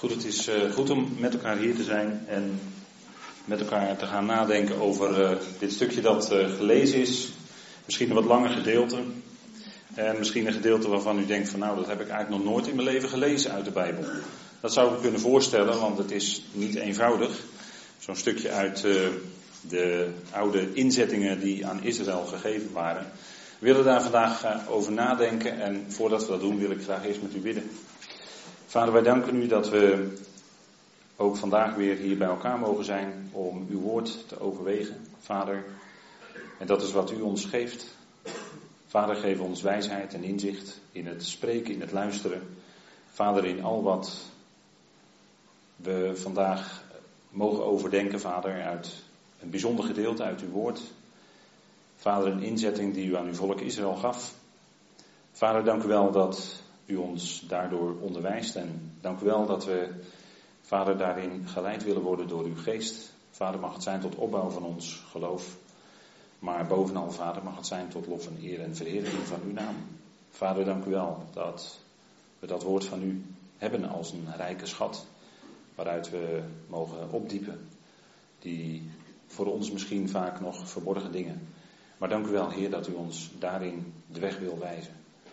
Goed, het is uh, goed om met elkaar hier te zijn en met elkaar te gaan nadenken over uh, dit stukje dat uh, gelezen is. Misschien een wat langer gedeelte. En misschien een gedeelte waarvan u denkt van nou, dat heb ik eigenlijk nog nooit in mijn leven gelezen uit de Bijbel. Dat zou ik kunnen voorstellen, want het is niet eenvoudig. Zo'n stukje uit de oude inzettingen die aan Israël gegeven waren. We willen daar vandaag over nadenken en voordat we dat doen wil ik graag eerst met u bidden. Vader, wij danken u dat we ook vandaag weer hier bij elkaar mogen zijn om uw woord te overwegen, Vader. En dat is wat u ons geeft. Vader, geef ons wijsheid en inzicht in het spreken, in het luisteren. Vader, in al wat we vandaag mogen overdenken, Vader, uit een bijzonder gedeelte uit uw woord. Vader, een inzetting die u aan uw volk Israël gaf. Vader, dank u wel dat u ons daardoor onderwijst. En dank u wel dat we, Vader, daarin geleid willen worden door uw geest. Vader, mag het zijn tot opbouw van ons geloof. Maar bovenal, Vader, mag het zijn tot lof en eer en verheerlijking van uw naam. Vader, dank u wel dat we dat woord van u hebben als een rijke schat. Waaruit we mogen opdiepen. Die voor ons misschien vaak nog verborgen dingen. Maar dank u wel, Heer, dat u ons daarin de weg wil wijzen.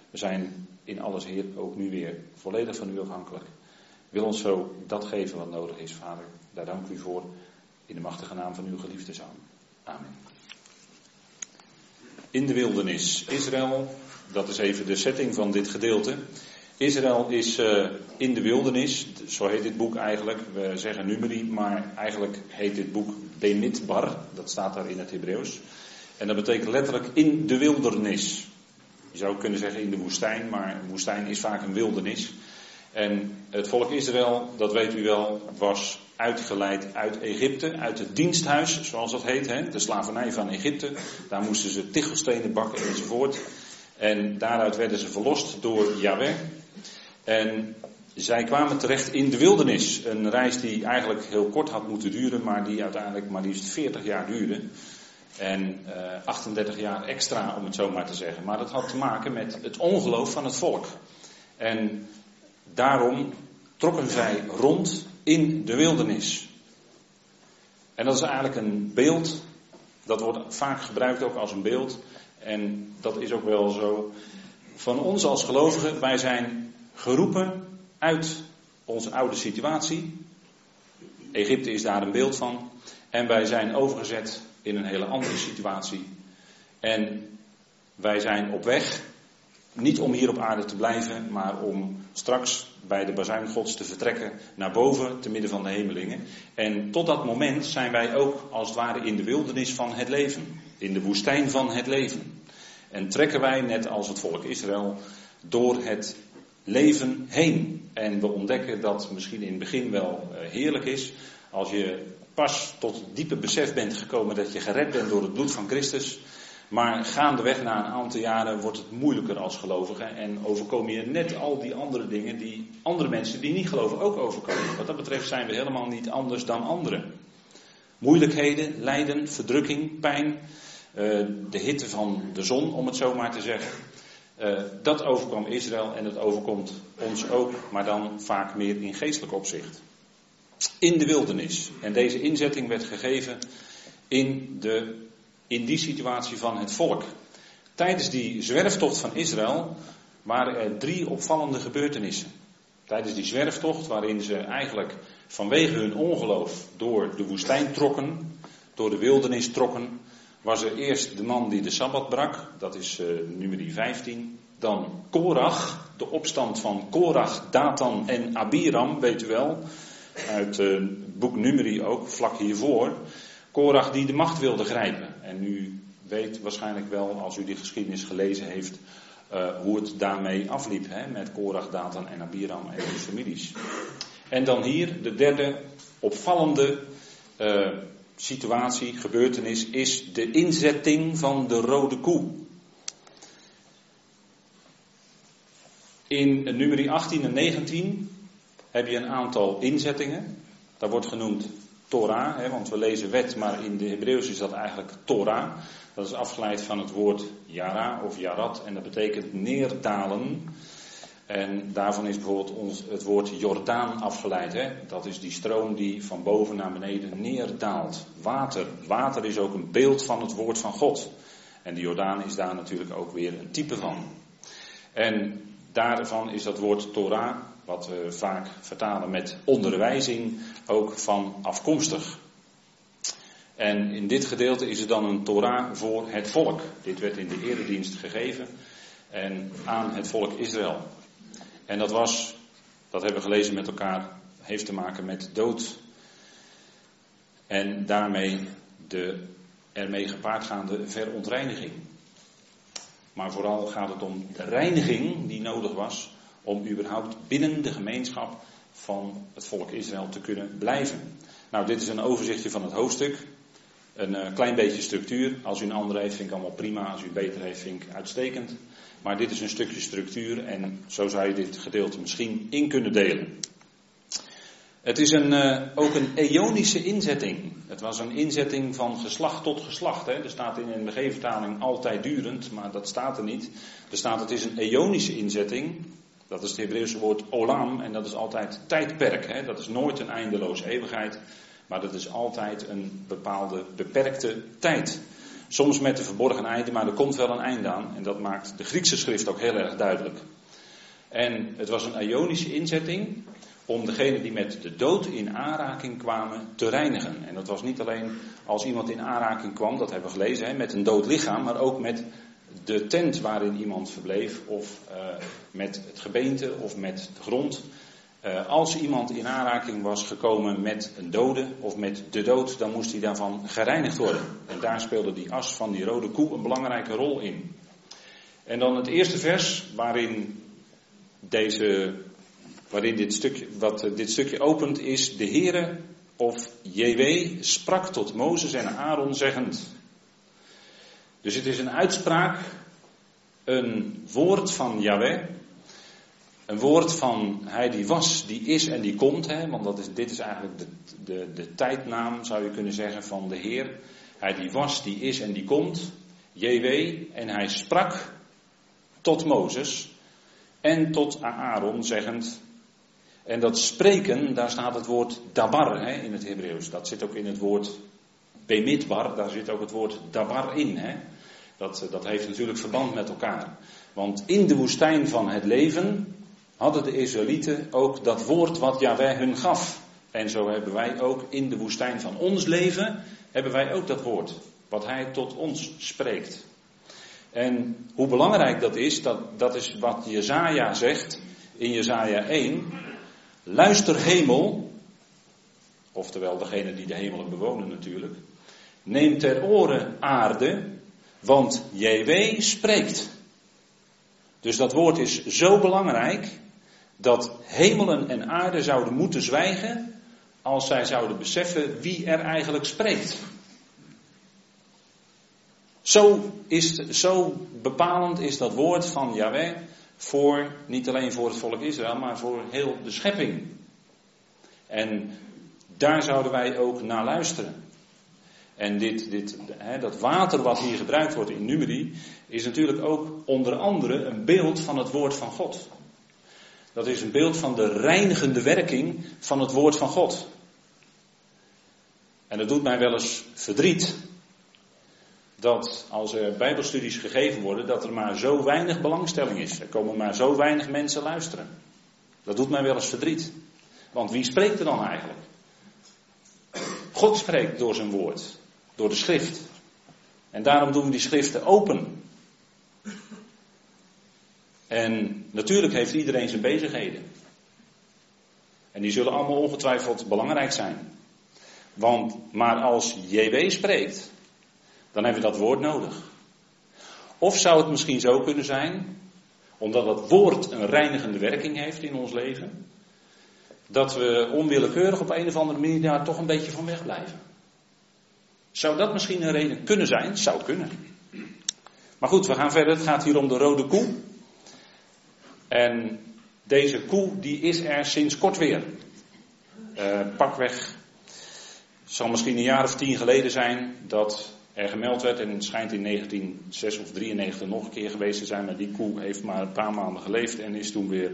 We zijn in alles, Heer, ook nu weer volledig van u afhankelijk. Wil ons zo dat geven wat nodig is, Vader. Daar dank u voor in de machtige naam van uw geliefde zoon. Amen. In de wildernis. Israël, dat is even de setting van dit gedeelte. Israël is uh, in de wildernis, zo heet dit boek eigenlijk. We zeggen numeri, maar eigenlijk heet dit boek Bemidbar. Dat staat daar in het Hebreeuws. En dat betekent letterlijk in de wildernis. Je zou kunnen zeggen in de woestijn, maar een woestijn is vaak een wildernis. En het volk Israël, dat weet u wel, was uitgeleid uit Egypte, uit het diensthuis, zoals dat heet, hè, de slavernij van Egypte. Daar moesten ze tichelstenen bakken enzovoort. En daaruit werden ze verlost door Yahweh. En zij kwamen terecht in de wildernis. Een reis die eigenlijk heel kort had moeten duren, maar die uiteindelijk maar liefst 40 jaar duurde. En uh, eh, 38 jaar extra, om het zo maar te zeggen. Maar dat had te maken met het ongeloof van het volk. En daarom trokken zij rond in de wildernis. En dat is eigenlijk een beeld. Dat wordt vaak gebruikt ook als een beeld. En dat is ook wel zo. Van ons als gelovigen, wij zijn geroepen uit onze oude situatie. Egypte is daar een beeld van. En wij zijn overgezet in een hele andere situatie. En wij zijn op weg, niet om hier op aarde te blijven, maar om straks bij de bazuin Gods te vertrekken naar boven, te midden van de hemelingen. En tot dat moment zijn wij ook als het ware in de wildernis van het leven, in de woestijn van het leven. En trekken wij, net als het volk Israël, door het leven heen. En we ontdekken dat misschien in het begin wel eh, heerlijk is, als je pas tot diepe besef bent gekomen dat je gered bent door het bloed van Christus. Maar gaandeweg na een aantal jaren wordt het moeilijker als gelovige en overkom je net al die andere dingen die andere mensen die niet geloven ook overkomen. Wat dat betreft zijn we helemaal niet anders dan anderen. Moeilijkheden, lijden, verdrukking, pijn, eh, de hitte van de zon, om het zo maar te zeggen. Uh, dat overkwam Israël en dat overkomt ons ook, maar dan vaak meer in geestelijk opzicht in de wildernis. En deze inzetting werd gegeven in, de, in die situatie van het volk. Tijdens die zwerftocht van Israël waren er drie opvallende gebeurtenissen. Tijdens die zwerftocht, waarin ze eigenlijk vanwege hun ongeloof door de woestijn trokken, door de wildernis trokken, was er eerst de man die de sabbat brak, dat is uh, nummer 15. Dan Korach, de opstand van Korach, Datan en Abiram, weet u wel uit uh, boek Numeri ook, vlak hiervoor. Korach die de macht wilde grijpen. En u weet waarschijnlijk wel, als u die geschiedenis gelezen heeft, uh, hoe het daarmee afliep. Hè, met Korach, Datan en Abiram en hun families. En dan hier, de derde opvallende uh, situatie, gebeurtenis, is de inzetting van de rode koe. In nummer 18 en 19 heb je een aantal inzettingen. Dat wordt genoemd Torah, hè, want we lezen wet, maar in de Hebreeuws is dat eigenlijk Torah. Dat is afgeleid van het woord Yara of Yarat en dat betekent neerdalen. En daarvan is bijvoorbeeld ons, het woord Jordaan afgeleid. Hè? Dat is die stroom die van boven naar beneden neerdaalt. Water. Water is ook een beeld van het woord van God. En de Jordaan is daar natuurlijk ook weer een type van. En daarvan is dat woord Torah, wat we vaak vertalen met onderwijzing, ook van afkomstig. En in dit gedeelte is het dan een Torah voor het volk. Dit werd in de eredienst gegeven en aan het volk Israël. En dat was, dat hebben we gelezen met elkaar, heeft te maken met dood. En daarmee de ermee gepaardgaande verontreiniging. Maar vooral gaat het om de reiniging die nodig was om überhaupt binnen de gemeenschap van het volk Israël te kunnen blijven. Nou, dit is een overzichtje van het hoofdstuk. Een uh, klein beetje structuur. Als u een andere heeft, vind ik allemaal prima. Als u beter heeft, vind ik uitstekend. Maar dit is een stukje structuur en zo zou je dit gedeelte misschien in kunnen delen. Het is een, uh, ook een eonische inzetting. Het was een inzetting van geslacht tot geslacht. Hè. Er staat in de NBG-vertaling altijd durend, maar dat staat er niet. Er staat het is een eonische inzetting. Dat is het Hebreeuwse woord olam en dat is altijd tijdperk. Hè. Dat is nooit een eindeloze eeuwigheid, maar dat is altijd een bepaalde beperkte tijd. Soms met een verborgen einde, maar er komt wel een einde aan. En dat maakt de Griekse schrift ook heel erg duidelijk. En het was een ionische inzetting om degene die met de dood in aanraking kwamen te reinigen. En dat was niet alleen als iemand in aanraking kwam, dat hebben we gelezen, hè, met een dood lichaam, maar ook met de tent waarin iemand verbleef, of uh, met het gebeente, of met de grond. Uh, als iemand in aanraking was gekomen met een dode of met de dood, dan moest hij daarvan gereinigd worden. En daar speelde die as van die rode koe een belangrijke rol in. En dan het eerste vers waarin, deze, waarin dit, stukje, wat uh, dit stukje opent is, de Heere of JW sprak tot Mozes en Aaron zeggend. Dus het is een uitspraak, een woord van Yahweh, een woord van hij die was, die is en die komt, hè, want dat is, dit is eigenlijk de, de, de tijdnaam, zou je kunnen zeggen, van de Heer. Hij die was, die is en die komt, JW, en hij sprak tot Mozes en tot Aaron, zeggend, en dat spreken, daar staat het woord dabar hè, in het Hebreeuws. Dat zit ook in het woord bemidbar, daar zit ook het woord dabar in. Hè. Dat, dat heeft natuurlijk verband met elkaar. Want in de woestijn van het leven hadden de Israëlieten ook dat woord wat Yahweh hun gaf. En zo hebben wij ook in de woestijn van ons leven, hebben wij ook dat woord. Wat hij tot ons spreekt. En hoe belangrijk dat is, dat, dat is wat Jezaja zegt in Jezaja 1. Luister hemel, oftewel degene die de hemelen bewonen natuurlijk. Neem ter oren aarde, want JW spreekt. Dus dat woord is zo belangrijk dat hemelen en aarde zouden moeten zwijgen als zij zouden beseffen wie er eigenlijk spreekt. Zo, is, zo bepalend is dat woord van Yahweh voor, niet alleen voor het volk Israël, maar voor heel de schepping. En daar zouden wij ook naar luisteren. En dit, dit, dat water wat hier gebruikt wordt in Numeri is natuurlijk ook onder andere een beeld van het woord van God. Dat is een beeld van de reinigende werking van het woord van God. En dat doet mij wel eens verdriet. Dat als er bijbelstudies gegeven worden, dat er maar zo weinig belangstelling is. Er komen maar zo weinig mensen luisteren. Dat doet mij wel eens verdriet. Want wie spreekt er dan eigenlijk? God spreekt door zijn woord, door de schrift. En daarom doen we die schriften open. En natuurlijk heeft iedereen zijn bezigheden. En die zullen allemaal ongetwijfeld belangrijk zijn. Want, maar als JW spreekt, dan hebben we dat woord nodig. Of zou het misschien zo kunnen zijn, omdat dat woord een reinigende werking heeft in ons leven, dat we onwillekeurig op een of andere manier daar toch een beetje van wegblijven. Zou dat misschien een reden kunnen zijn? Zou kunnen. Maar goed, we gaan verder. Het gaat hier om de rode koe. En deze koe die is er sinds kort weer. Uh, pakweg, het zal misschien een jaar of tien geleden zijn dat er gemeld werd. En het schijnt in 1906 of 93 nog een keer geweest te zijn. Maar die koe heeft maar een paar maanden geleefd en is toen weer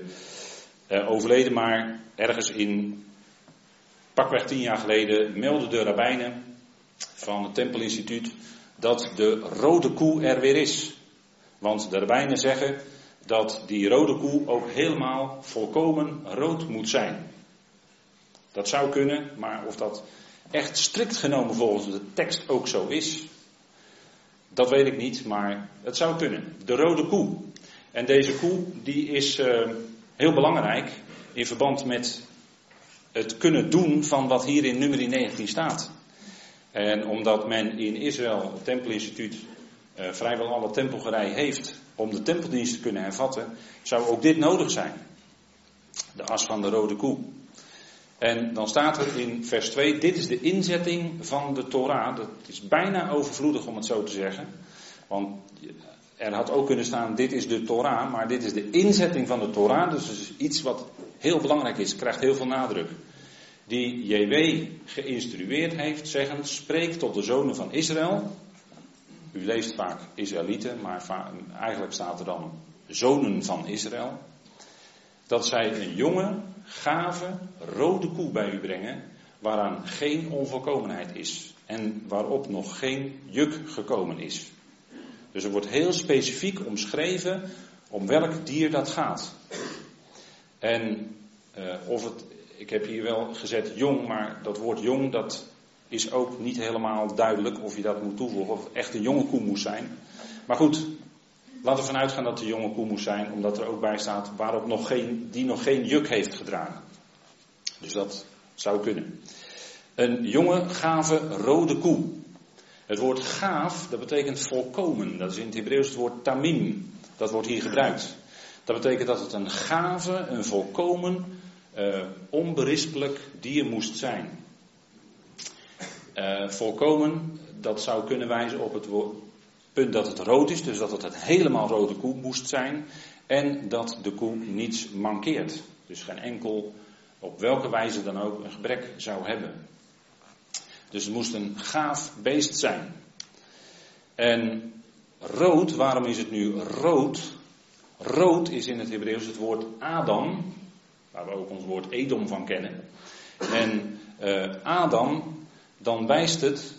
uh, overleden. Maar ergens in pakweg tien jaar geleden meldden de rabbijnen van het Tempelinstituut dat de rode koe er weer is. Want de rabbijnen zeggen dat die rode koe ook helemaal volkomen rood moet zijn. Dat zou kunnen, maar of dat echt strikt genomen volgens de tekst ook zo is, dat weet ik niet, maar het zou kunnen. De rode koe. En deze koe die is uh, heel belangrijk in verband met het kunnen doen van wat hier in nummer 19 staat. En omdat men in Israël, het Tempelinstituut, uh, vrijwel alle tempelgerij heeft om de tempeldienst te kunnen hervatten, zou ook dit nodig zijn. De as van de rode koe. En dan staat er in vers 2, dit is de inzetting van de Torah. Dat is bijna overvloedig om het zo te zeggen. Want er had ook kunnen staan, dit is de Torah, maar dit is de inzetting van de Torah. Dus is iets wat heel belangrijk is, krijgt heel veel nadruk. Die JW geïnstrueerd heeft, zeggen, spreek tot de zonen van Israël. U leest vaak Israëlieten, maar eigenlijk staat er dan zonen van Israël. Dat zij een jonge, gave, rode koe bij u brengen, waaraan geen onvolkomenheid is. En waarop nog geen juk gekomen is. Dus er wordt heel specifiek omschreven om welk dier dat gaat. En uh, of het, ik heb hier wel gezet jong, maar dat woord jong, dat is ook niet helemaal duidelijk of je dat moet toevoegen, of echt een jonge koe moest zijn. Maar goed, laten we vanuit gaan dat een jonge koe moest zijn, omdat er ook bij staat waarop nog geen, die nog geen juk heeft gedragen. Dus dat zou kunnen. Een jonge, gave, rode koe. Het woord gaaf, dat betekent volkomen. Dat is in het Hebreeuws het woord tamim. Dat wordt hier gebruikt. Dat betekent dat het een gave, een volkomen, uh, onberispelijk dier moest zijn. Uh, volkomen, dat zou kunnen wijzen op het punt dat het rood is, dus dat het een helemaal rode koe moest zijn. En dat de koe niets mankeert. Dus geen enkel, op welke wijze dan ook, een gebrek zou hebben. Dus het moest een gaaf beest zijn. En rood, waarom is het nu rood? Rood is in het Hebreeuws het woord Adam, waar we ook ons woord Edom van kennen. En uh, Adam, dan wijst het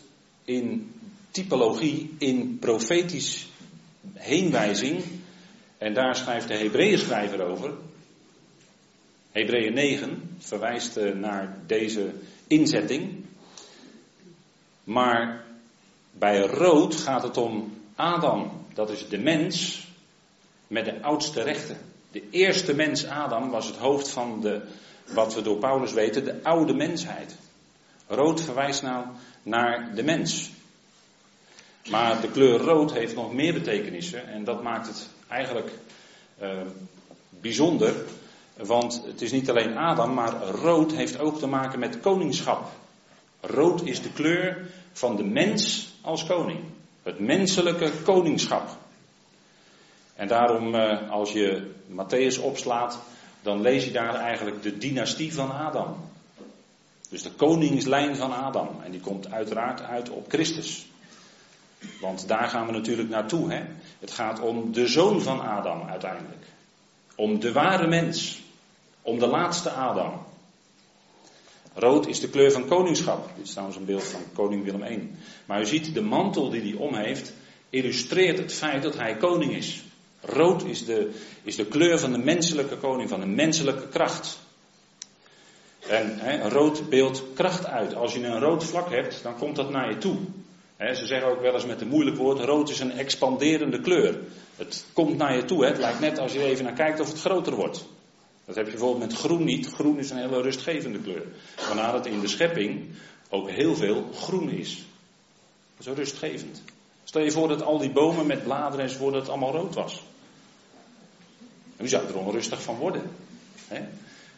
in typologie, in profetisch heenwijzing. En daar schrijft de Hebreeën schrijver over. Hebreeën 9 verwijst uh, naar deze inzetting. Maar bij rood gaat het om Adam, dat is de mens met de oudste rechten. De eerste mens, Adam, was het hoofd van de, wat we door Paulus weten, de oude mensheid. Rood verwijst nou naar de mens. Maar de kleur rood heeft nog meer betekenissen en dat maakt het eigenlijk uh, bijzonder. Want het is niet alleen Adam, maar rood heeft ook te maken met koningschap. Rood is de kleur van de mens als koning. Het menselijke koningschap. En daarom, eh, als je Matthäus opslaat, dan lees je daar eigenlijk de dynastie van Adam. Dus de koningslijn van Adam. En die komt uiteraard uit op Christus. Want daar gaan we natuurlijk naartoe. Hè? Het gaat om de zoon van Adam uiteindelijk. Om de ware mens. Om de laatste Adam. Rood is de kleur van koningschap. Dit is trouwens een beeld van koning Willem I. Maar u ziet, de mantel die hij om heeft, illustreert het feit dat hij koning is. Rood is de, is de kleur van de menselijke koning, van de menselijke kracht. En he, rood beeldt kracht uit. Als je een rood vlak hebt, dan komt dat naar je toe. ze zeggen ook wel eens met een moeilijk woord, rood is een expanderende kleur. Het komt naar je toe. Het lijkt net als je even naar kijkt of het groter wordt. Dat heb je bijvoorbeeld met groen niet. Groen is een hele rustgevende kleur. Vandaar dat in de schepping ook heel veel groen is. Dat is rustgevend. Stel je voor dat al die bomen met bladeren enzovoort, dat het allemaal rood was. U zou er onrustig van worden. Hè?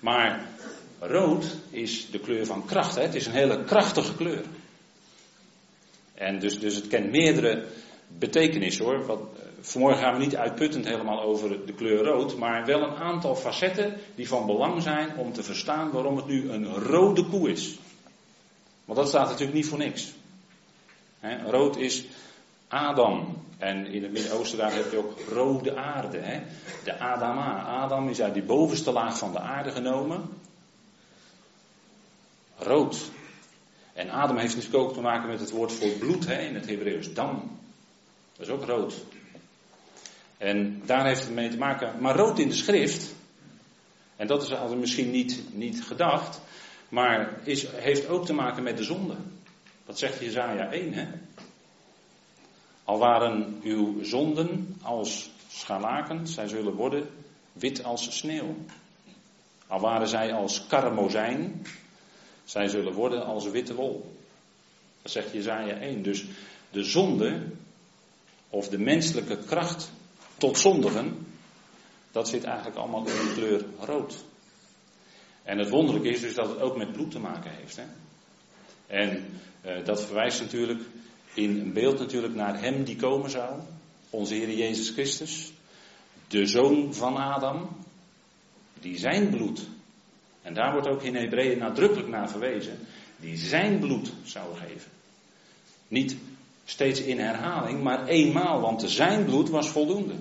Maar rood is de kleur van kracht. Hè? Het is een hele krachtige kleur. En dus, dus het kent meerdere betekenissen hoor. Wat, Vanmorgen gaan we niet uitputtend helemaal over de kleur rood, maar wel een aantal facetten die van belang zijn om te verstaan waarom het nu een rode koe is. Want dat staat natuurlijk niet voor niks. Rood is Adam. En in het Midden-Oosten daar heb je ook rode aarde. Hè? De Adama. Adam is uit die bovenste laag van de aarde genomen. Rood. En Adam heeft natuurlijk ook te maken met het woord voor bloed hè, in het Hebreeuws. Dam. Dat is ook rood. En daar heeft het mee te maken. Maar rood in de schrift. En dat is altijd misschien niet, niet gedacht. Maar is, heeft ook te maken met de zonde. Dat zegt Jezaja 1 hè. Al waren uw zonden als scharlaken, zij zullen worden wit als sneeuw. Al waren zij als karmozijn, zij zullen worden als witte wol. Dat zegt Jezaja 1. Dus de zonde, of de menselijke kracht tot zondigen, dat zit eigenlijk allemaal in de kleur rood. En het wonderlijke is dus dat het ook met bloed te maken heeft. Hè? En eh, dat verwijst natuurlijk in een beeld natuurlijk naar hem die komen zou, onze Heer Jezus Christus, de zoon van Adam, die zijn bloed, en daar wordt ook in Hebreeën nadrukkelijk naar verwezen, die zijn bloed zou geven. Niet steeds in herhaling, maar eenmaal, want zijn bloed was voldoende.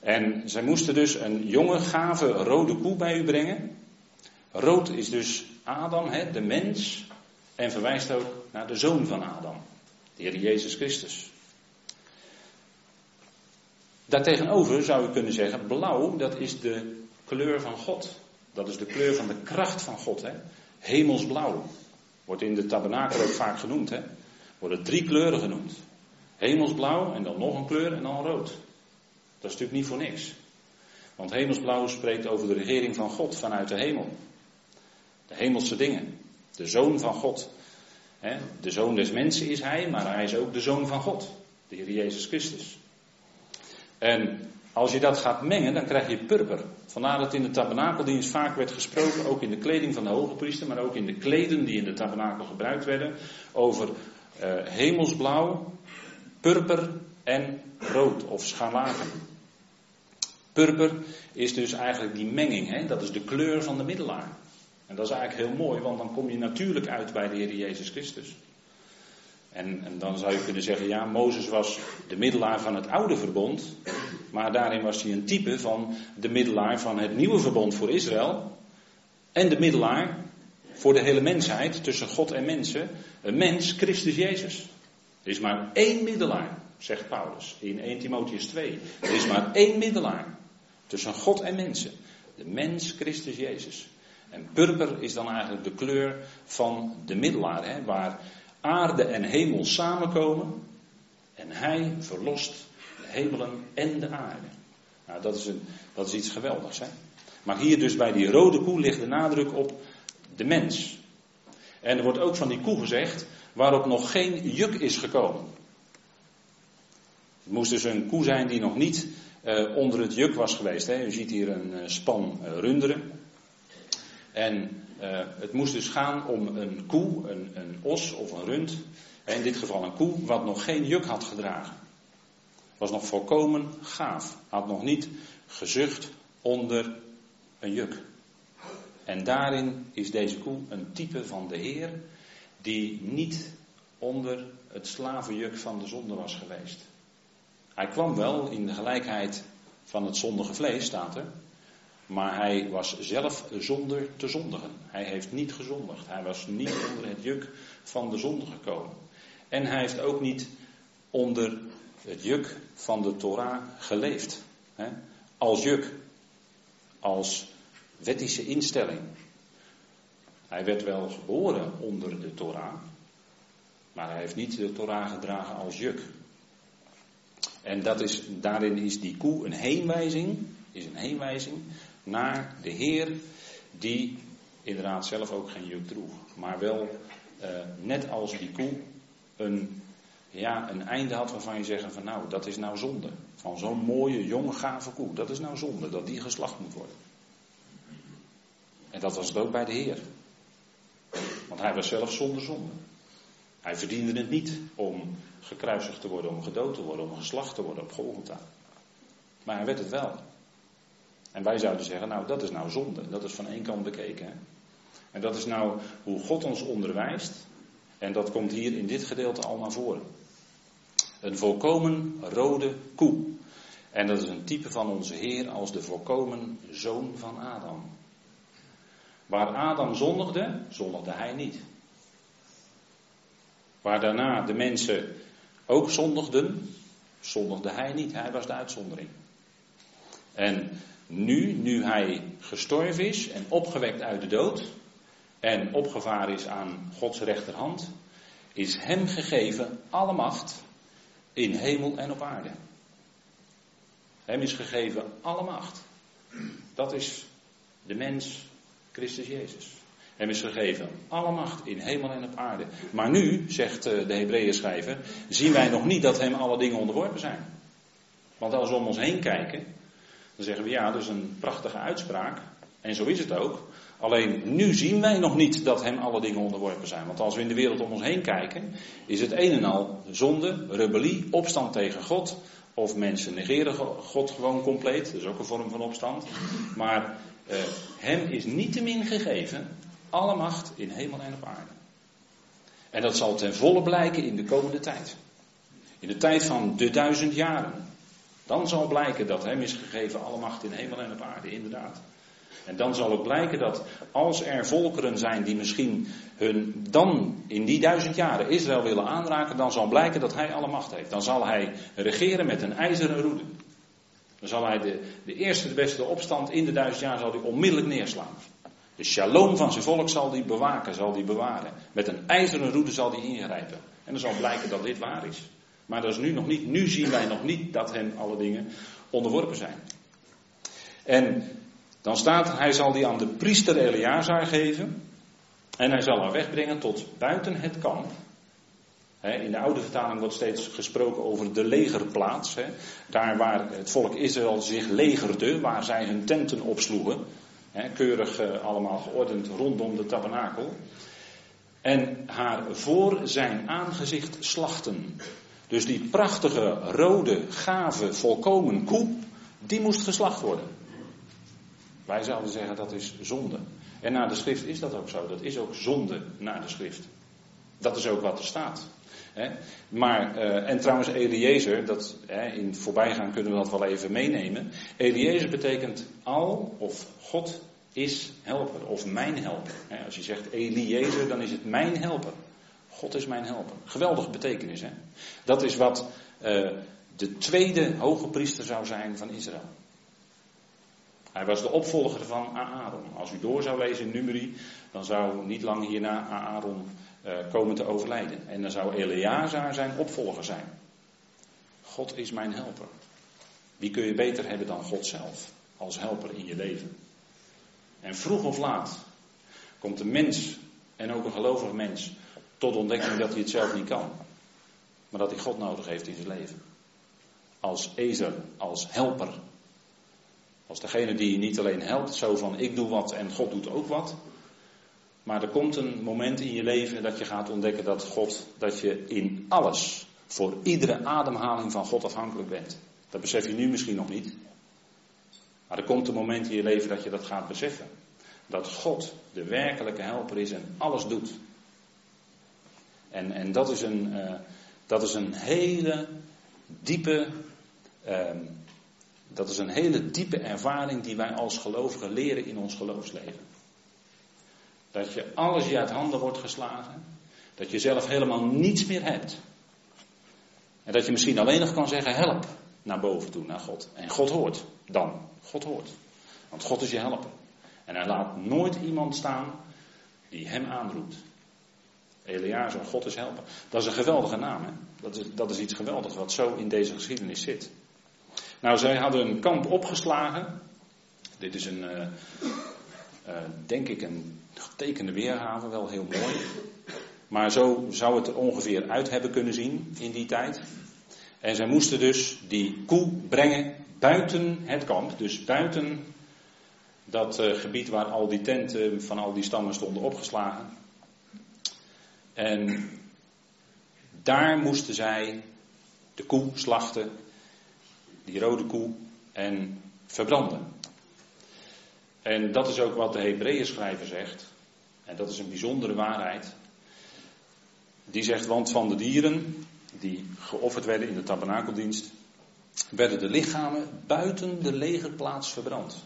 En zij moesten dus een jonge, gave, rode koe bij u brengen. Rood is dus Adam, hè, de mens, en verwijst ook naar de zoon van Adam, de Heer Jezus Christus. Daartegenover zou je kunnen zeggen, blauw, dat is de kleur van God. Dat is de kleur van de kracht van God. Hè? Hemelsblauw. Wordt in de tabernakel ook vaak genoemd. Hè? Worden drie kleuren genoemd. Hemelsblauw en dan nog een kleur en dan rood. Dat is natuurlijk niet voor niks. Want hemelsblauw spreekt over de regering van God vanuit de hemel. De hemelse dingen. De zoon van God. De zoon des mensen is hij, maar hij is ook de zoon van God. De Heer Jezus Christus. En als je dat gaat mengen, dan krijg je purper. Vandaar dat in de tabernakeldienst vaak werd gesproken, ook in de kleding van de hoge priester, maar ook in de kleden die in de tabernakel gebruikt werden, over uh, hemelsblauw, purper en rood of scharlaken. Purper is dus eigenlijk die menging, hè? dat is de kleur van de middelaar. En dat is eigenlijk heel mooi, want dan kom je natuurlijk uit bij de Heer Jezus Christus. En, en, dan zou je kunnen zeggen, ja, Mozes was de middelaar van het oude verbond, maar daarin was hij een type van de middelaar van het nieuwe verbond voor Israël en de middelaar voor de hele mensheid tussen God en mensen, een mens, Christus Jezus. Er is maar één middelaar, zegt Paulus in 1 Timotheus 2. Er is maar één middelaar tussen God en mensen, de mens Christus Jezus. En purper is dan eigenlijk de kleur van de middelaar, hè, waar aarde en hemel samenkomen en hij verlost de hemelen en de aarde. Nou, dat is, een, dat is iets geweldigs. Hè? Maar hier dus bij die rode koe ligt de nadruk op de mens. En er wordt ook van die koe gezegd waarop nog geen juk is gekomen. Het moest dus een koe zijn die nog niet uh, onder het juk was geweest. Hè? U ziet hier een uh, span uh, runderen. En uh, het moest dus gaan om een koe, een, een os of een rund. In dit geval een koe, wat nog geen juk had gedragen. Was nog volkomen gaaf. Had nog niet gezucht onder een juk. En daarin is deze koe een type van de Heer die niet onder het slavenjuk van de zonde was geweest. Hij kwam wel in de gelijkheid van het zondige vlees, staat er. Maar hij was zelf zonder te zondigen. Hij heeft niet gezondigd. Hij was niet onder het juk van de zonde gekomen. En hij heeft ook niet onder het juk van de Torah geleefd. Als juk. Als wettische instelling. Hij werd wel geboren onder de Torah. Maar hij heeft niet de Torah gedragen als juk. En dat is, daarin is die koe een heenwijzing. Is een heenwijzing naar de Heer, die inderdaad zelf ook geen juk droeg. Maar wel, uh, net als die koe, een, ja, een einde had waarvan je zegt van nou, dat is nou zonde. Van zo'n mooie, jonge, gave koe. Dat is nou zonde, dat die geslacht moet worden. En dat was het ook bij de Heer. Want hij was zelf zonder zonde. Hij verdiende het niet om gekruisigd te worden, om gedood te worden, om geslacht te worden op Golgotha. Maar hij werd het wel. En wij zouden zeggen, nou dat is nou zonde. Dat is van één kant bekeken. Hè? En dat is nou hoe God ons onderwijst. En dat komt hier in dit gedeelte al naar voren. Een volkomen rode koe. En dat is een type van onze Heer als de volkomen zoon van Adam. Waar Adam zondigde, zondigde hij niet. Waar daarna de mensen ook zondigden, zondigde hij niet. Hij was de uitzondering. En nu, nu hij gestorven is en opgewekt uit de dood en opgevaren is aan Gods rechterhand, is hem gegeven alle macht in hemel en op aarde. Hem is gegeven alle macht. Dat is de mens Christus Jezus. Hem is gegeven alle macht in hemel en op aarde. Maar nu, zegt eh, de Hebreeën schrijver, zien wij nog niet dat hem alle dingen onderworpen zijn. Want als we om ons heen kijken, dan zeggen we ja, dat is een prachtige uitspraak. En zo is het ook. Alleen nu zien wij nog niet dat hem alle dingen onderworpen zijn. Want als we in de wereld om ons heen kijken, is het een en al zonde, rebellie, opstand tegen God. Of mensen negeren God gewoon compleet. Dat is ook een vorm van opstand. Maar eh, hem is niettemin gegeven alle macht in hemel en op aarde. En dat zal ten volle blijken in de komende tijd. In de tijd van de duizend jaren. Dan zal blijken dat hem is gegeven alle macht in hemel en op aarde, inderdaad. En dan zal ook blijken dat als er volkeren zijn die misschien hun dan in die duizend jaren Israël willen aanraken, dan zal blijken dat hij alle macht heeft. Dan zal hij regeren met een ijzeren roede. Dan zal hij de, de eerste, de beste opstand in de duizend jaar zal hij onmiddellijk neerslaan. De shalom van zijn volk zal hij bewaken, zal hij bewaren. Met een ijzeren roede zal hij ingrijpen. En dan zal blijken dat dit waar is. Maar dat is nu nog niet. Nu zien wij nog niet dat hem alle dingen onderworpen zijn. En dan staat, hij zal die aan de priester Eleazar geven. En hij zal haar wegbrengen tot buiten het kamp. In de oude vertaling wordt steeds gesproken over de legerplaats. Daar waar het volk Israël zich legerde, waar zij hun tenten opsloegen. Keurig eh, allemaal geordend rondom de tabernakel. En haar voor zijn aangezicht slachten. Dus die prachtige, rode, gave, volkomen koe, die moest geslacht worden. Wij zouden zeggen dat is zonde. En naar de schrift is dat ook zo. Dat is ook zonde naar de schrift. Dat is ook wat er staat. Maar, uh, en trouwens, Eliezer, dat, in voorbijgaan kunnen we dat wel even meenemen. Eliezer betekent al of God is helper of mijn helper. als je zegt Eliezer, dan is het mijn helper. God is mijn helper. Geweldige betekenis. Hè? Dat is wat uh, de tweede hoge priester zou zijn van Israël. Hij was de opvolger van Aaron. Als u door zou lezen in Numeri, dan zou niet lang hierna Aaron uh, komen te overlijden. En dan zou Eleazar zijn opvolger zijn. God is mijn helper. Wie kun je beter hebben dan God zelf als helper in je leven? En vroeg of laat komt een mens, en ook een gelovig mens, tot ontdekking dat hij het zelf niet kan. Maar dat hij God nodig heeft in zijn leven. Als ezer, als helper. Als degene die niet alleen helpt, zo van ik doe wat en God doet ook wat. Maar er komt een moment in je leven dat je gaat ontdekken dat God, dat je in alles, voor iedere ademhaling van God afhankelijk bent. Dat besef je nu misschien nog niet. Maar er komt een moment in je leven dat je dat gaat beseffen. Dat God de werkelijke helper is en alles doet. En, en dat, is een, uh, dat is een hele diepe. Uh, dat is een hele diepe ervaring die wij als gelovigen leren in ons geloofsleven. Dat je alles je uit handen wordt geslagen. Dat je zelf helemaal niets meer hebt. En dat je misschien alleen nog kan zeggen help naar boven toe, naar God. En God hoort dan. God hoort. Want God is je helper. En hij laat nooit iemand staan die hem aanroept. Eleazar, God is helper. Dat is een geweldige naam. Hè? Dat, is, dat is iets geweldigs wat zo in deze geschiedenis zit. Nou, zij hadden een kamp opgeslagen. Dit is een, uh, uh, denk ik, een getekende weergave, wel heel mooi. Maar zo zou het er ongeveer uit hebben kunnen zien in die tijd. En zij moesten dus die koe brengen buiten het kamp, dus buiten dat uh, gebied waar al die tenten van al die stammen stonden opgeslagen. En daar moesten zij de koe slachten, die rode koe, en verbranden. En dat is ook wat de Hebreeën schrijver zegt. En dat is een bijzondere waarheid. die zegt, want van de dieren die geofferd werden in de tabernakeldienst, werden de lichamen buiten de legerplaats verbrand.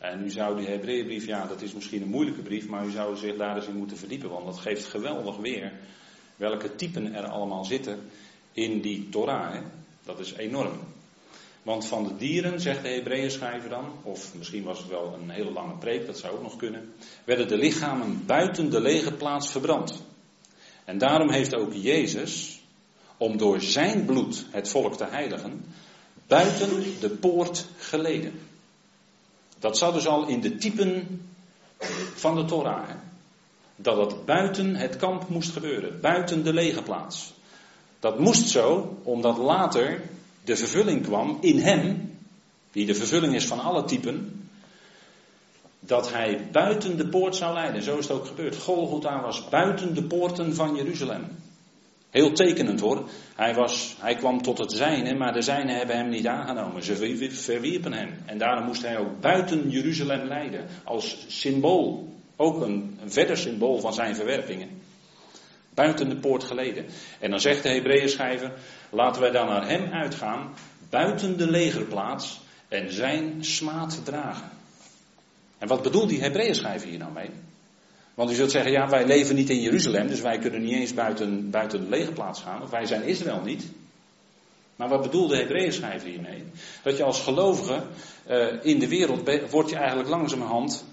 En u zou die Hebreeënbrief, ja, dat is misschien een moeilijke brief, maar u zou zich daar eens in moeten verdiepen, want dat geeft geweldig weer welke typen er allemaal zitten in die Torah. Hè? Dat is enorm. Want van de dieren, zegt de Hebreeën schrijver dan, of misschien was het wel een hele lange preek, dat zou ook nog kunnen, werden de lichamen buiten de legerplaats verbrand. En daarom heeft ook Jezus, om door zijn bloed het volk te heiligen, buiten de poort geleden. Dat zat dus al in de typen van de Torah. Hè? Dat het buiten het kamp moest gebeuren, buiten de legerplaats. Dat moest zo, omdat later de vervulling kwam in hem, die de vervulling is van alle typen, dat hij buiten de poort zou leiden. Zo is het ook gebeurd. Golgotha was buiten de poorten van Jeruzalem. Heel tekenend hoor. Hij, was, hij kwam tot het zijne, maar de zijnen hebben hem niet aangenomen. Ze verwierpen hem. En daarom moest hij ook buiten Jeruzalem leiden. Als symbool. Ook een, verder symbool van zijn verwerpingen. Buiten de poort geleden. En dan zegt de Hebreeën schrijver, laten wij dan naar hem uitgaan, buiten de legerplaats, en zijn smaad dragen. En wat bedoelt die Hebreeën schrijver hier nou mee? Want u zult zeggen, ja, wij leven niet in Jeruzalem, dus wij kunnen niet eens buiten, buiten de legerplaats gaan, of wij zijn Israël niet. Maar wat bedoelt de Hebreeën hiermee? Dat je als gelovige uh, in de wereld, word je eigenlijk langzamerhand,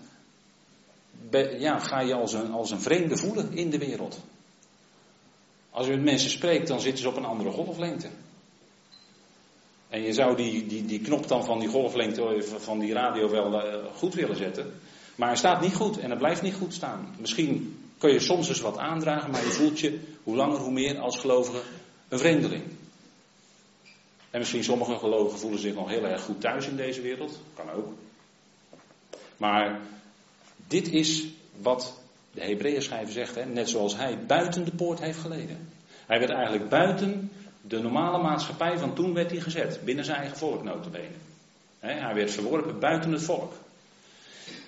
ja, ga je als een, als een vreemde voelen in de wereld. Als u met mensen spreekt, dan zitten ze op een andere golflengte. En je zou die, die, die knop dan van die golflengte van die radio wel uh, goed willen zetten. Maar hij staat niet goed en hij blijft niet goed staan. Misschien kun je soms eens wat aandragen, maar je voelt je hoe langer hoe meer als gelovige een vreemdeling. En misschien sommige gelovigen voelen zich nog heel erg goed thuis in deze wereld. Kan ook. Maar dit is wat de Hebreeën zegt, hè, net zoals hij buiten de poort heeft geleden. Hij werd eigenlijk buiten de normale maatschappij van toen werd hij gezet, binnen zijn eigen volk notabene. Hij werd verworpen buiten het volk.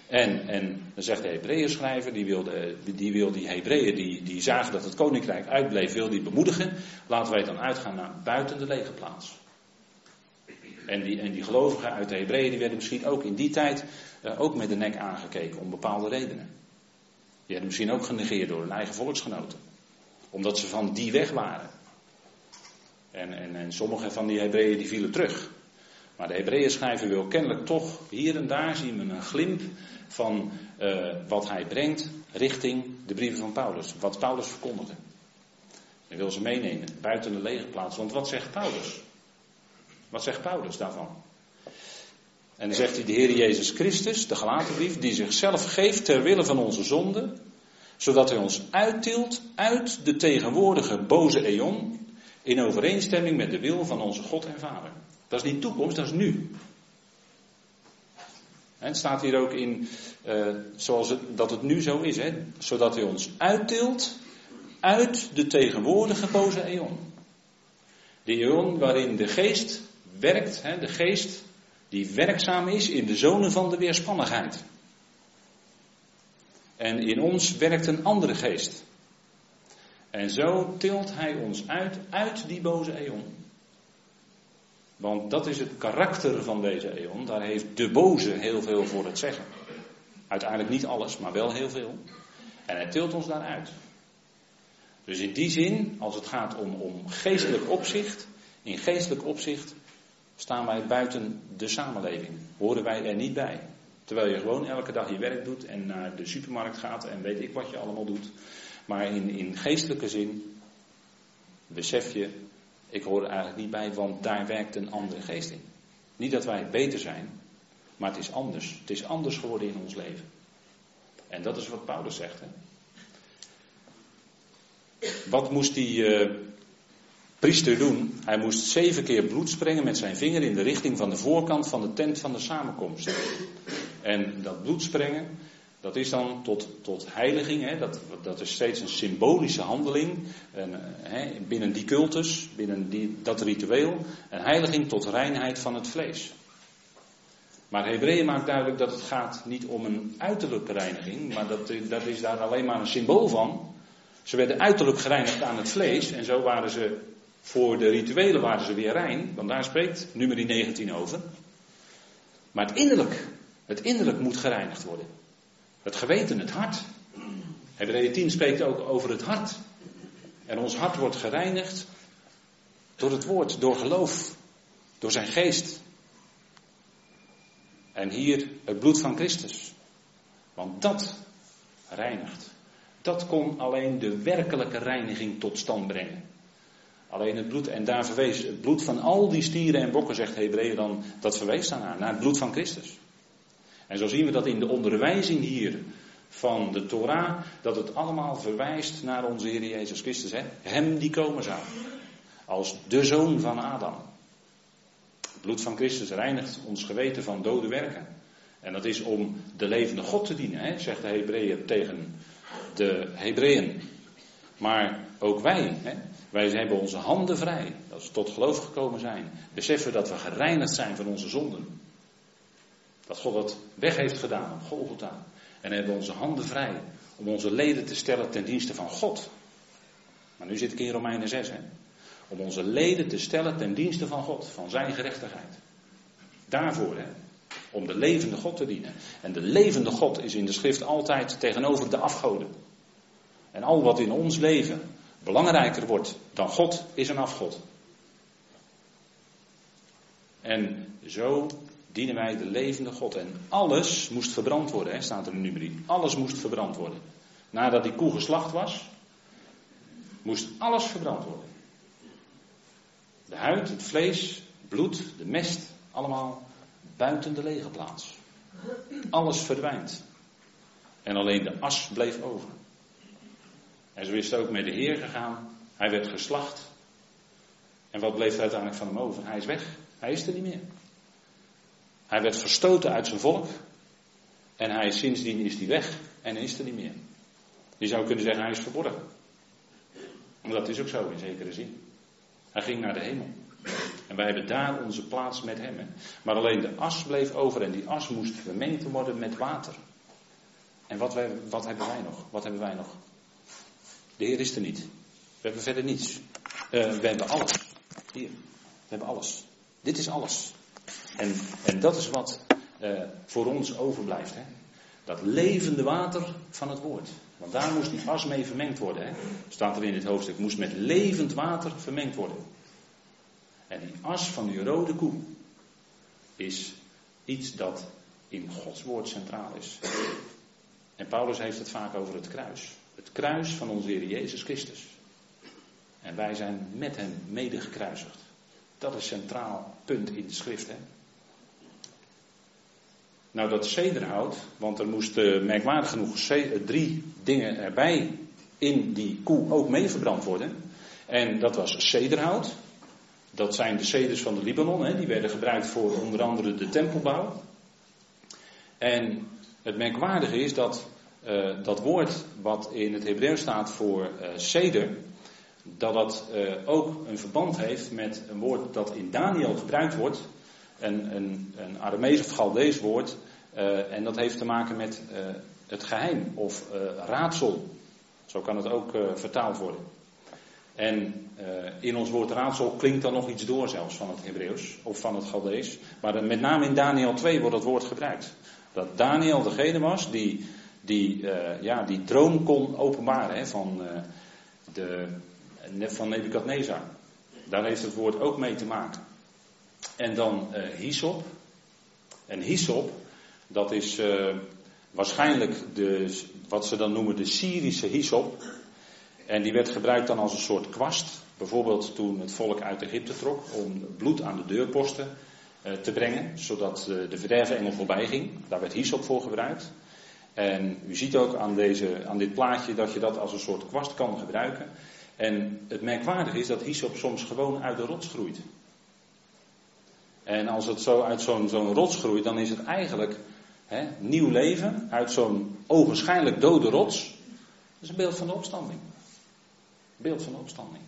En, en dan zegt de Hebreeën schrijver, die wil, die, wil die Hebreeën die, die zagen dat het koninkrijk uitbleef, wil die bemoedigen. Laten wij dan uitgaan naar buiten de legerplaats. En die, en die gelovigen uit de Hebreeën die werden misschien ook in die tijd uh, ook met de nek aangekeken om bepaalde redenen. Die werden misschien ook genegeerd door hun eigen volksgenoten. Omdat ze van die weg waren. En, en, en sommige van die Hebreeën die vielen terug. Maar de Hebreeën wil kennelijk toch, hier en daar zien we een glimp van uh, wat hij brengt richting de brieven van Paulus. Wat Paulus verkondigde. Hij wil ze meenemen, buiten de legerplaats. Want wat zegt Paulus? Wat zegt Paulus daarvan? En dan zegt hij de Heer Jezus Christus, de gelaten brief, die zichzelf geeft ter wille van onze zonde, zodat hij ons uittilt uit de tegenwoordige boze eon, in overeenstemming met de wil van onze God en Vader. Dat is niet toekomst, dat is nu. het staat hier ook in, uh, zoals dat het nu zo is, hè, zodat hij ons uittilt uit de tegenwoordige boze eon. De eon waarin de geest werkt, hè, de geest die werkzaam is in de zone van de weerspannigheid. En in ons werkt een andere geest. En zo tilt hij ons uit, uit die boze eon. Want dat is het karakter van deze eon. Daar heeft de boze heel veel voor het zeggen. Uiteindelijk niet alles, maar wel heel veel. En hij tilt ons daaruit. Dus in die zin, als het gaat om, om geestelijk opzicht, in geestelijk opzicht staan wij buiten de samenleving. Horen wij er niet bij. Terwijl je gewoon elke dag je werk doet en naar de supermarkt gaat en weet ik wat je allemaal doet. Maar in, in geestelijke zin besef je, ik hoor er eigenlijk niet bij, want daar werkt een andere geest in. Niet dat wij beter zijn, maar het is anders. Het is anders geworden in ons leven. En dat is wat Paulus zegt. Hè? Wat moest die uh, priester doen? Hij moest zeven keer bloed sprengen met zijn vinger in de richting van de voorkant van de tent van de samenkomst. En dat bloed sprengen, dat is dan tot, tot heiliging, hè? Dat, dat is steeds een symbolische handeling en, hè, binnen die cultus, binnen die, dat ritueel. Een heiliging tot reinheid van het vlees. Maar Hebreeën maakt duidelijk dat het gaat niet om een uiterlijke reiniging, maar dat, dat is daar alleen maar een symbool van. Ze werden uiterlijk gereinigd aan het vlees en zo waren ze voor de rituelen waren ze weer rein, want daar spreekt nummer 19 over. Maar het innerlijk, het innerlijk moet gereinigd worden. Het geweten, het hart. Hebreeën 10 spreekt ook over het hart. En ons hart wordt gereinigd door het woord, door geloof, door zijn geest. En hier het bloed van Christus. Want dat reinigt. Dat kon alleen de werkelijke reiniging tot stand brengen. Alleen het bloed, en daar verwees het bloed van al die stieren en bokken, zegt Hebreeën dan, dat verwees dan naar, naar het bloed van Christus. En zo zien we dat in de onderwijzing hier van de Torah, dat het allemaal verwijst naar onze Heer Jezus Christus. Hè? Hem die komen zou. Als de zoon van Adam. Het bloed van Christus reinigt ons geweten van dode werken. En dat is om de levende God te dienen, hè? zegt de Hebreeën tegen de Hebreeën. Maar ook wij, hè? wij hebben onze handen vrij. Dat we tot geloof gekomen zijn. Beseffen dat we gereinigd zijn van onze zonden. Dat God dat weg heeft gedaan op Golgotha. En hebben onze handen vrij om onze leden te stellen ten dienste van God. Maar nu zit ik in Romeinen 6, hè. Om onze leden te stellen ten dienste van God, van zijn gerechtigheid. Daarvoor, hè. Om de levende God te dienen. En de levende God is in de schrift altijd tegenover de afgoden. En al wat in ons leven belangrijker wordt dan God, is een afgod. En zo dienen wij de levende God. En alles moest verbrand worden, hè, staat er in nummer 3. Alles moest verbrand worden. Nadat die koe geslacht was, moest alles verbrand worden. De huid, het vlees, bloed, de mest, allemaal buiten de lege plaats. Alles verdwijnt. En alleen de as bleef over. En zo is het ook met de Heer gegaan. Hij werd geslacht. En wat bleef er uiteindelijk van hem over? Hij is weg. Hij is er niet meer. Hij werd verstoten uit zijn volk. En hij, sindsdien is hij weg en is er niet meer. Je zou kunnen zeggen, hij is verborgen. Maar dat is ook zo in zekere zin. Hij ging naar de hemel. En wij hebben daar onze plaats met hem. Maar alleen de as bleef over en die as moest vermengd worden met water. En wat, wij, wat hebben wij nog? Wat hebben wij nog? De Heer is er niet. We hebben verder niets. Uh, we hebben alles. Hier. We hebben alles. Dit is alles. En, en dat is wat uh, voor ons overblijft. Hè? Dat levende water van het woord. Want daar moest die as mee vermengd worden. Hè? Staat er in dit hoofdstuk. Moest met levend water vermengd worden. En die as van die rode koe is iets dat in Gods woord centraal is. En Paulus heeft het vaak over het kruis. Het kruis van onze Heer Jezus Christus. En wij zijn met hem mede gekruisigd. Dat is centraal punt in de schrift. Hè? Nou, dat zederhout, want er moesten merkwaardig genoeg eh, drie dingen erbij in die koe ook mee verbrand worden. En dat was zederhout. Dat zijn de ceders van de Libanon, hè, die werden gebruikt voor onder andere de tempelbouw. En het merkwaardige is dat uh, dat woord wat in het Hebreeuws staat voor uh, ceder, dat dat uh, ook een verband heeft met een woord dat in Daniel gebruikt wordt. Een, een, een Aramees of Galdees woord. en dat heeft te maken met het geheim of raadsel. Zo kan het ook vertaald worden. En in ons woord raadsel klinkt dan nog iets door zelfs van het Hebreeuws of van het Galdees. Maar met name in Daniel 2 wordt dat woord gebruikt. Dat Daniel degene was die die, ja, die droom kon openbaren hè, van, de, van Nebukadnezar. Daar heeft het woord ook mee te maken. En dan uh, hyssop. En hyssop, dat is waarschijnlijk de, wat ze dan noemen de Syrische hyssop. En die werd gebruikt dan als een soort kwast. Bijvoorbeeld toen het volk uit Egypte trok om bloed aan de deurposten te brengen, zodat de verderfengel voorbij ging. Daar werd hyssop voor gebruikt. En u ziet ook aan, deze, aan dit plaatje dat je dat als een soort kwast kan gebruiken. En het merkwaardige is dat hyssop soms gewoon uit de rots groeit. En als het zo uit zo'n zo'n rots groeit, dan is het eigenlijk hè, nieuw leven uit zo'n ogenschijnlijk dode rots. Dat is een beeld van de opstanding. Beeld van de opstanding.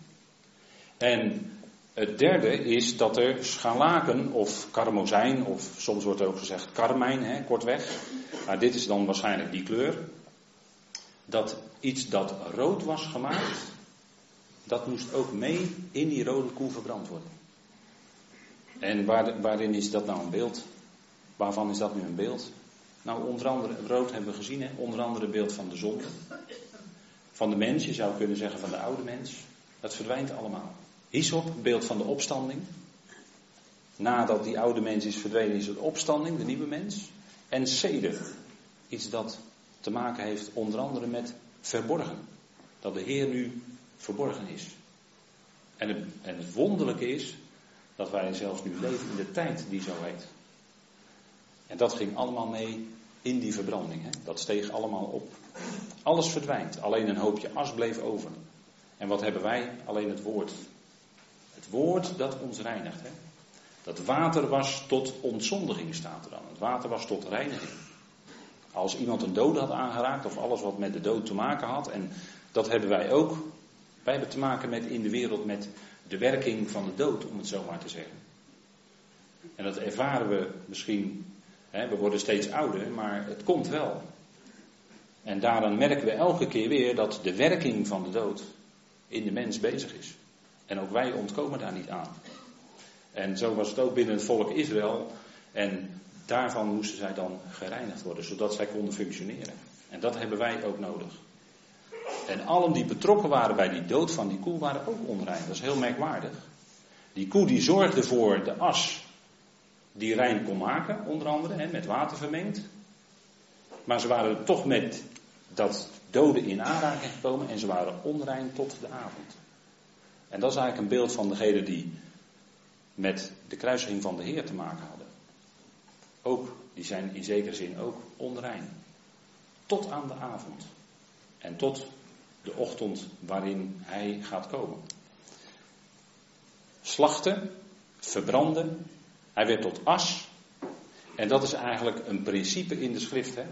En het derde is dat er scharlaken of karmozijn, of soms wordt ook gezegd karmijn, hè, kortweg. Maar dit is dan waarschijnlijk die kleur. dat iets dat rood was gemaakt, dat moest ook mee in die rode koe verbrand worden. En waar, waarin is dat nou een beeld? Waarvan is dat nu een beeld? Nou, onder andere, rood hebben we gezien, hè? onder andere beeld van de zonde. Van de mens, je zou kunnen zeggen van de oude mens. Dat verdwijnt allemaal. Hyssop, beeld van de opstanding. Nadat die oude mens is verdwenen, is het opstanding, de nieuwe mens. En ceder, iets dat te maken heeft onder andere met verborgen. Dat de Heer nu verborgen is. En het, en wonderlijke is dat wij zelfs nu leven in de tijd die zo heet. En dat ging allemaal mee in die verbranding. Hè? Dat steeg allemaal op. Alles verdwijnt, alleen een hoopje as bleef over. En wat hebben wij? Alleen het woord. Het woord dat ons reinigt. Hè? Dat water was tot ontzondiging, staat er dan. Het water was tot reiniging. Als iemand een dood had aangeraakt, of alles wat met de dood te maken had, en dat hebben wij ook. Wij hebben te maken met in de wereld met de werking van de dood, om het zo maar te zeggen. En dat ervaren we misschien, hè, we worden steeds ouder, maar het komt wel. En daaraan merken we elke keer weer dat de werking van de dood in de mens bezig is. En ook wij ontkomen daar niet aan. En zo was het ook binnen het volk Israël. En daarvan moesten zij dan gereinigd worden, zodat zij konden functioneren. En dat hebben wij ook nodig. En allen die betrokken waren bij die dood van die koe waren ook onrein. Dat is heel merkwaardig. Die koe die zorgde voor de as die rein kon maken, onder andere, hè, met water vermengd. Maar ze waren toch met dat doden in aanraking gekomen en ze waren onrein tot de avond. En dat is eigenlijk een beeld van degene die met de kruisiging van de Heer te maken hadden. Ook, die zijn in zekere zin ook onrein. Tot aan de avond. En tot de ochtend waarin hij gaat komen. Slachten, verbranden. Hij werd tot as. En dat is eigenlijk een principe in de schrift. Hè?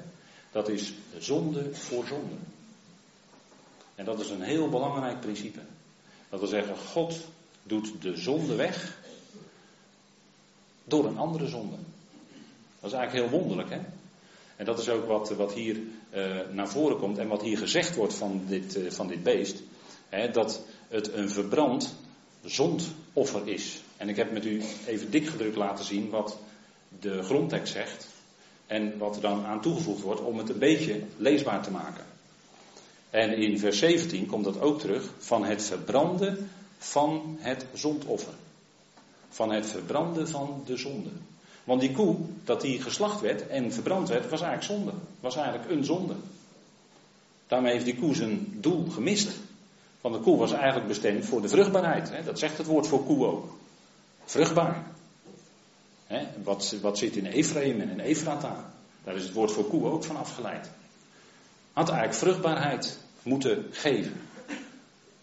Dat is zonde voor zonde. En dat is een heel belangrijk principe. Dat wil zeggen, God doet de zonde weg door een andere zonde. Dat is eigenlijk heel wonderlijk, hè? En dat is ook wat, wat hier uh, naar voren komt en wat hier gezegd wordt van dit, uh, van dit beest. Hè, dat het een verbrand zondoffer is. En ik heb met u even dik gedrukt laten zien wat de grondtekst zegt. En wat er dan aan toegevoegd wordt om het een beetje leesbaar te maken. En in vers 17 komt dat ook terug van het verbranden van het zondoffer. Van het verbranden van de zonde. Want die koe, dat die geslacht werd en verbrand werd, was eigenlijk zonde. Was eigenlijk een zonde. Daarmee heeft die koe zijn doel gemist. Want de koe was eigenlijk bestemd voor de vruchtbaarheid. Hè? Dat zegt het woord voor koe ook. Vruchtbaar. Hè? Wat, wat zit in Ephraim en in Efrata? Daar is het woord voor koe ook van afgeleid. Had eigenlijk vruchtbaarheid moeten geven.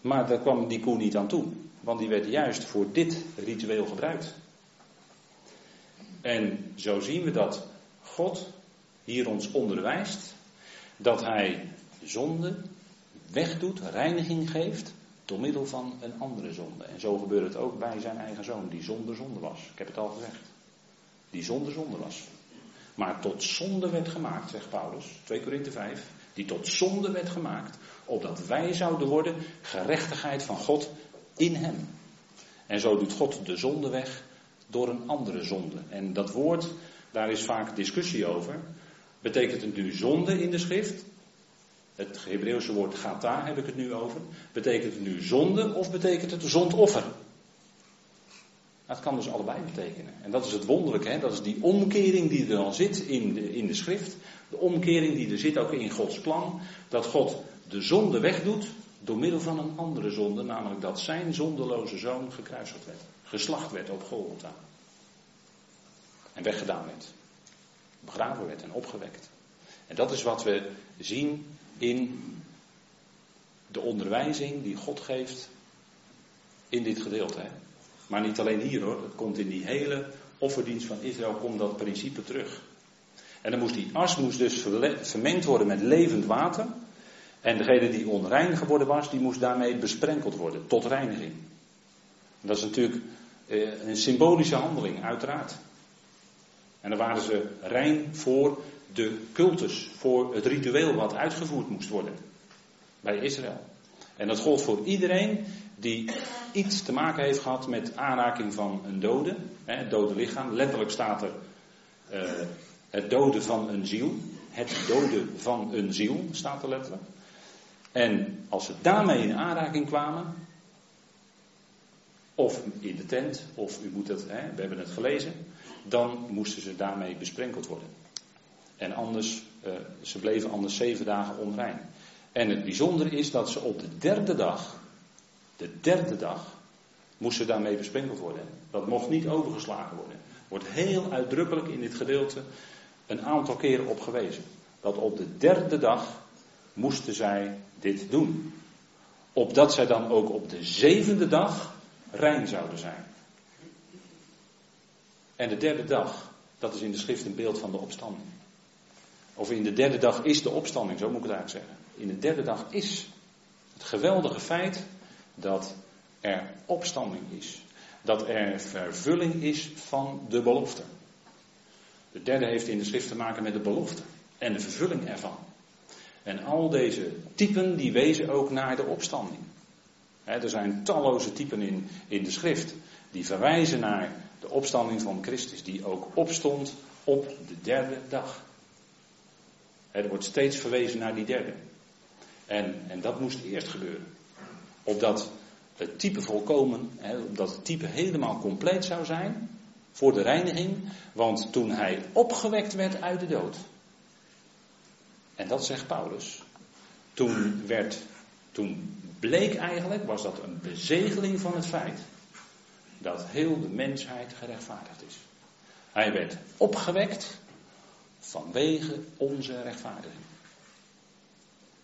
Maar daar kwam die koe niet aan toe. Want die werd juist voor dit ritueel gebruikt. En zo zien we dat God hier ons onderwijst dat Hij zonde wegdoet, reiniging geeft, door middel van een andere zonde. En zo gebeurt het ook bij zijn eigen zoon, die zonder zonde was. Ik heb het al gezegd. Die zonder zonde was. Maar tot zonde werd gemaakt, zegt Paulus, 2 Korinthe 5, die tot zonde werd gemaakt, opdat wij zouden worden gerechtigheid van God in hem. En zo doet God de zonde weg door een andere zonde. En dat woord, daar is vaak discussie over. Betekent het nu zonde in de schrift? Het Hebreeuwse woord gata heb ik het nu over. Betekent het nu zonde of betekent het zondoffer? Dat kan dus allebei betekenen. En dat is het wonderlijke, hè? dat is die omkering die er dan zit in de, in de schrift. De omkering die er zit ook in Gods plan. Dat God de zonde wegdoet door middel van een andere zonde, namelijk dat zijn zondeloze zoon gekruisigd werd geslacht werd op Golgotha. En weggedaan werd. Begraven werd en opgewekt. En dat is wat we zien in de onderwijzing die God geeft in dit gedeelte. Maar niet alleen hier hoor, het komt in die hele offerdienst van Israël, komt dat principe terug. En dan moest die as moest dus vermengd worden met levend water. En degene die onrein geworden was, die moest daarmee besprenkeld worden, tot reiniging. Dat is natuurlijk een symbolische handeling, uiteraard. En dan waren ze rein voor de cultus, voor het ritueel wat uitgevoerd moest worden. bij Israël. En dat gold voor iedereen die iets te maken heeft gehad met aanraking van een dode, het dode lichaam. Letterlijk staat er uh, het doden van een ziel. Het doden van een ziel staat er letterlijk. En als ze daarmee in aanraking kwamen, of in de tent, of u moet het, hè, we hebben het gelezen, dan moesten ze daarmee besprenkeld worden. En anders, uh, ze bleven anders zeven dagen onrein. En het bijzondere is dat ze op de derde dag, de derde dag, moesten daarmee besprenkeld worden. Dat mocht niet overgeslagen worden. Wordt heel uitdrukkelijk in dit gedeelte een aantal keren op gewezen. Dat op de derde dag moesten zij dit doen. Opdat zij dan ook op de zevende dag rein zouden zijn. En de derde dag, dat is in de schrift een beeld van de opstanding. Of in de derde dag is de opstanding, zo moet ik het eigenlijk zeggen. In de derde dag is het geweldige feit dat er opstanding is. Dat er vervulling is van de belofte. De derde heeft in de schrift te maken met de belofte en de vervulling ervan. En al deze typen die wezen ook naar de opstanding. Er zijn talloze typen in, in de schrift die verwijzen naar de opstanding van Christus, die ook opstond op de derde dag. er wordt steeds verwezen naar die derde. En, en dat moest eerst gebeuren. Opdat het type volkomen, hè, opdat het type helemaal compleet zou zijn voor de reiniging. Want toen hij opgewekt werd uit de dood. En dat zegt Paulus. Toen werd, toen bleek eigenlijk, was dat een bezegeling van het feit dat heel de mensheid gerechtvaardigd is. Hij werd opgewekt vanwege onze rechtvaardiging.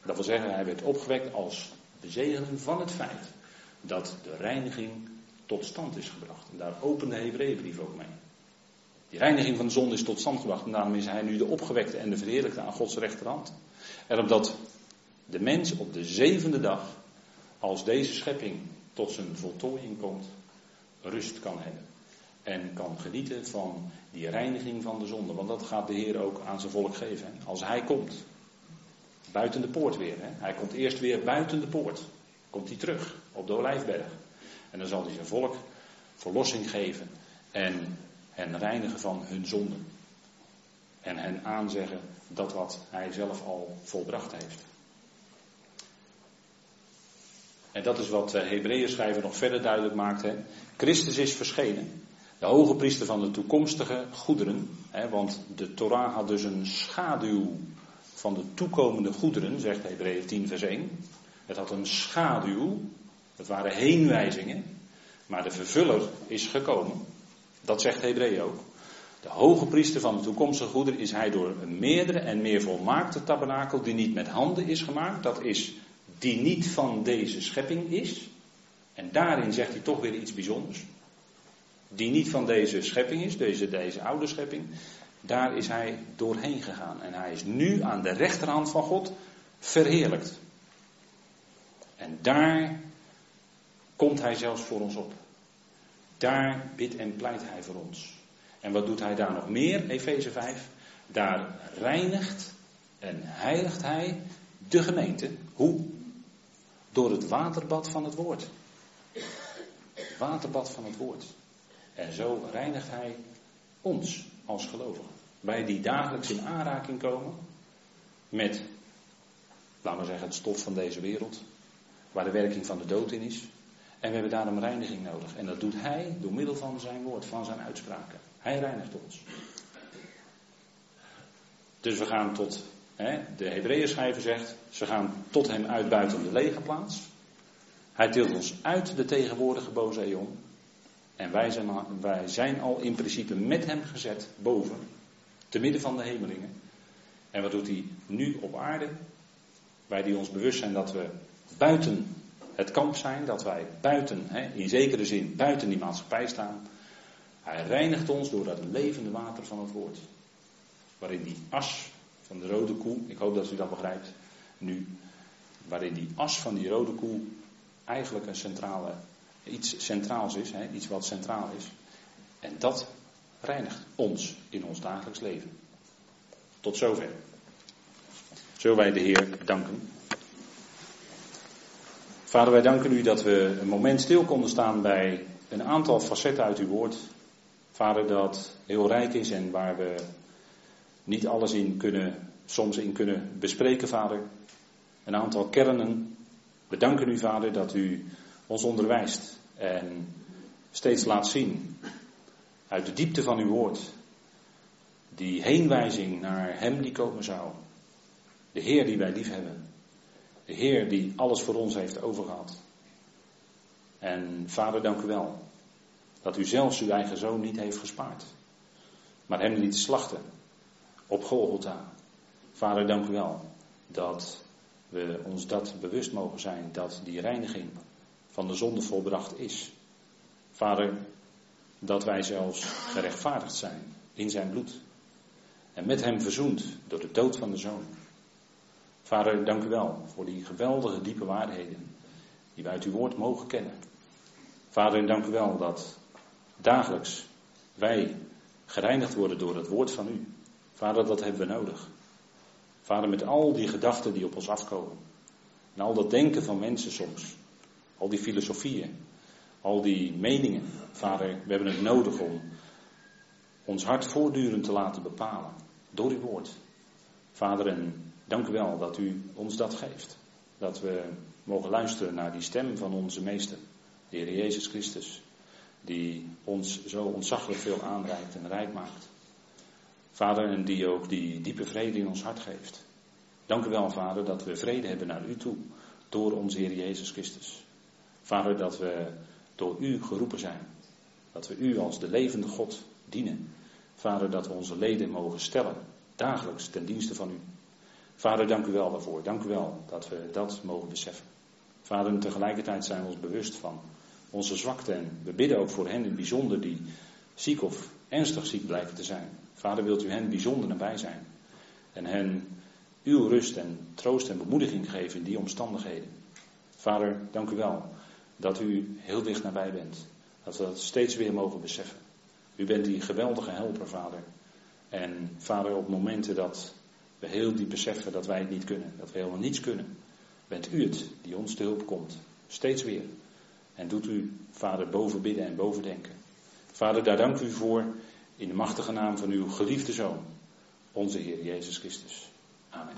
Dat wil zeggen, hij werd opgewekt als bezegeling van het feit dat de reiniging tot stand is gebracht. En daar opent de Hebreeënbrief ook mee. Die reiniging van de zonde is tot stand gebracht en daarom is hij nu de opgewekte en de verheerlijkte aan Gods rechterhand. En omdat de mens op de zevende dag, als deze schepping tot zijn voltooiing komt, rust kan hebben. En kan genieten van die reiniging van de zonde. Want dat gaat de Heer ook aan zijn volk geven. Als hij komt. Buiten de poort weer. Hè? Hij komt eerst weer buiten de poort. Komt hij terug op de Olijfberg. En dan zal hij zijn volk verlossing geven. En hen reinigen van hun zonden. En hen aanzeggen dat wat hij zelf al volbracht heeft. En dat is wat de Hebreeën schrijver nog verder duidelijk maakt. Hè. Christus is verschenen. De hoge priester van de toekomstige goederen. Hè, want de Torah had dus een schaduw van de toekomende goederen, zegt Hebreeën 10 vers 1. Het had een schaduw. Het waren heenwijzingen. Maar de vervuller is gekomen. Dat zegt Hebreeën ook. De hoge priester van de toekomstige goederen is hij door een meerdere en meer volmaakte tabernakel die niet met handen is gemaakt. Dat is die niet van deze schepping is. En daarin zegt hij toch weer iets bijzonders. Die niet van deze schepping is, deze, deze oude schepping. Daar is hij doorheen gegaan. En hij is nu aan de rechterhand van God verheerlijkt. En daar komt hij zelfs voor ons op. Daar bidt en pleit hij voor ons. En wat doet hij daar nog meer? Efeze 5. Daar reinigt en heiligt hij de gemeente. Hoe? Door het waterbad van het woord. Het waterbad van het woord. En zo reinigt hij ons als gelovigen. Wij die dagelijks in aanraking komen met, laten we zeggen, het stof van deze wereld. Waar de werking van de dood in is. En we hebben daarom reiniging nodig. En dat doet hij door middel van zijn woord, van zijn uitspraken. Hij reinigt ons. Dus we gaan tot, de Hebreeën schrijver zegt, ze gaan tot hem uit buiten de legerplaats. Hij tilt ons uit de tegenwoordige boze eon. En wij zijn, al, wij zijn al in principe met hem gezet boven, te midden van de hemelingen. En wat doet hij nu op aarde? Wij die ons bewust zijn dat we buiten het kamp zijn, dat wij buiten, hè, in zekere zin, buiten die maatschappij staan. Hij reinigt ons door dat levende water van het woord. Waarin die as van de rode koe, ik hoop dat u dat begrijpt nu, waarin die as van die rode koe eigenlijk een centrale, iets centraals is, hè, iets wat centraal is. En dat reinigt ons in ons dagelijks leven. Tot zover. Zullen wij de Heer danken? Vader, wij danken u dat we een moment stil konden staan bij een aantal facetten uit uw woord. Vader, dat heel rijk is en waar we niet alles in kunnen, soms in kunnen bespreken, Vader. Een aantal kernen. We danken u, Vader, dat u ons onderwijst en steeds laat zien uit de diepte van uw woord die heenwijzing naar Hem die komen zou. De Heer die wij lief hebben. De Heer die alles voor ons heeft overgehad. En Vader, dank u wel dat u zelfs uw eigen zoon niet heeft gespaard, maar hem liet slachten op Golgotha. Vader, dank u wel dat we ons dat bewust mogen zijn, dat die reiniging van de zonde volbracht is. Vader, dat wij zelfs gerechtvaardigd zijn in zijn bloed. En met hem verzoend door de dood van de zoon. Vader, dank u wel voor die geweldige diepe waarheden die wij uit uw woord mogen kennen. Vader, dank u wel dat dagelijks wij gereinigd worden door het woord van u. Vader, dat hebben we nodig. Vader, met al die gedachten die op ons afkomen. En al dat denken van mensen soms. Al die filosofieën. Al die meningen. Vader, we hebben het nodig om ons hart voortdurend te laten bepalen. Door uw woord. Vader, en dank u wel dat u ons dat geeft. Dat we mogen luisteren naar die stem van onze meester. De Heer Jezus Christus die ons zo ontzaglijk veel aanreikt en rijk maakt. Vader, en die ook die diepe vrede in ons hart geeft. Dank u wel, Vader, dat we vrede hebben naar u toe door onze Heer Jezus Christus. Vader, dat we door u geroepen zijn. Dat we u als de levende God dienen. Vader, dat we onze leden mogen stellen, dagelijks ten dienste van u. Vader, dank u wel daarvoor. Dank u wel dat we dat mogen beseffen. Vader, en tegelijkertijd zijn we ons bewust van onze zwakte. En we bidden ook voor hen in het bijzonder die ziek of ernstig ziek blijken te zijn. Vader, wilt u hen bijzonder nabij zijn. En hen uw rust en troost en bemoediging geven in die omstandigheden. Vader, dank u wel dat u heel dicht nabij bent. Dat we dat steeds weer mogen beseffen. U bent die geweldige helper, Vader. En Vader, op momenten dat we heel diep beseffen dat wij het niet kunnen, dat we helemaal niets kunnen, bent u het die ons te hulp komt. Steeds weer. En doet u, Vader, boven bidden en boven denken. Vader, daar dank u voor in de machtige naam van uw geliefde Zoon, onze Heer Jezus Christus. Amen.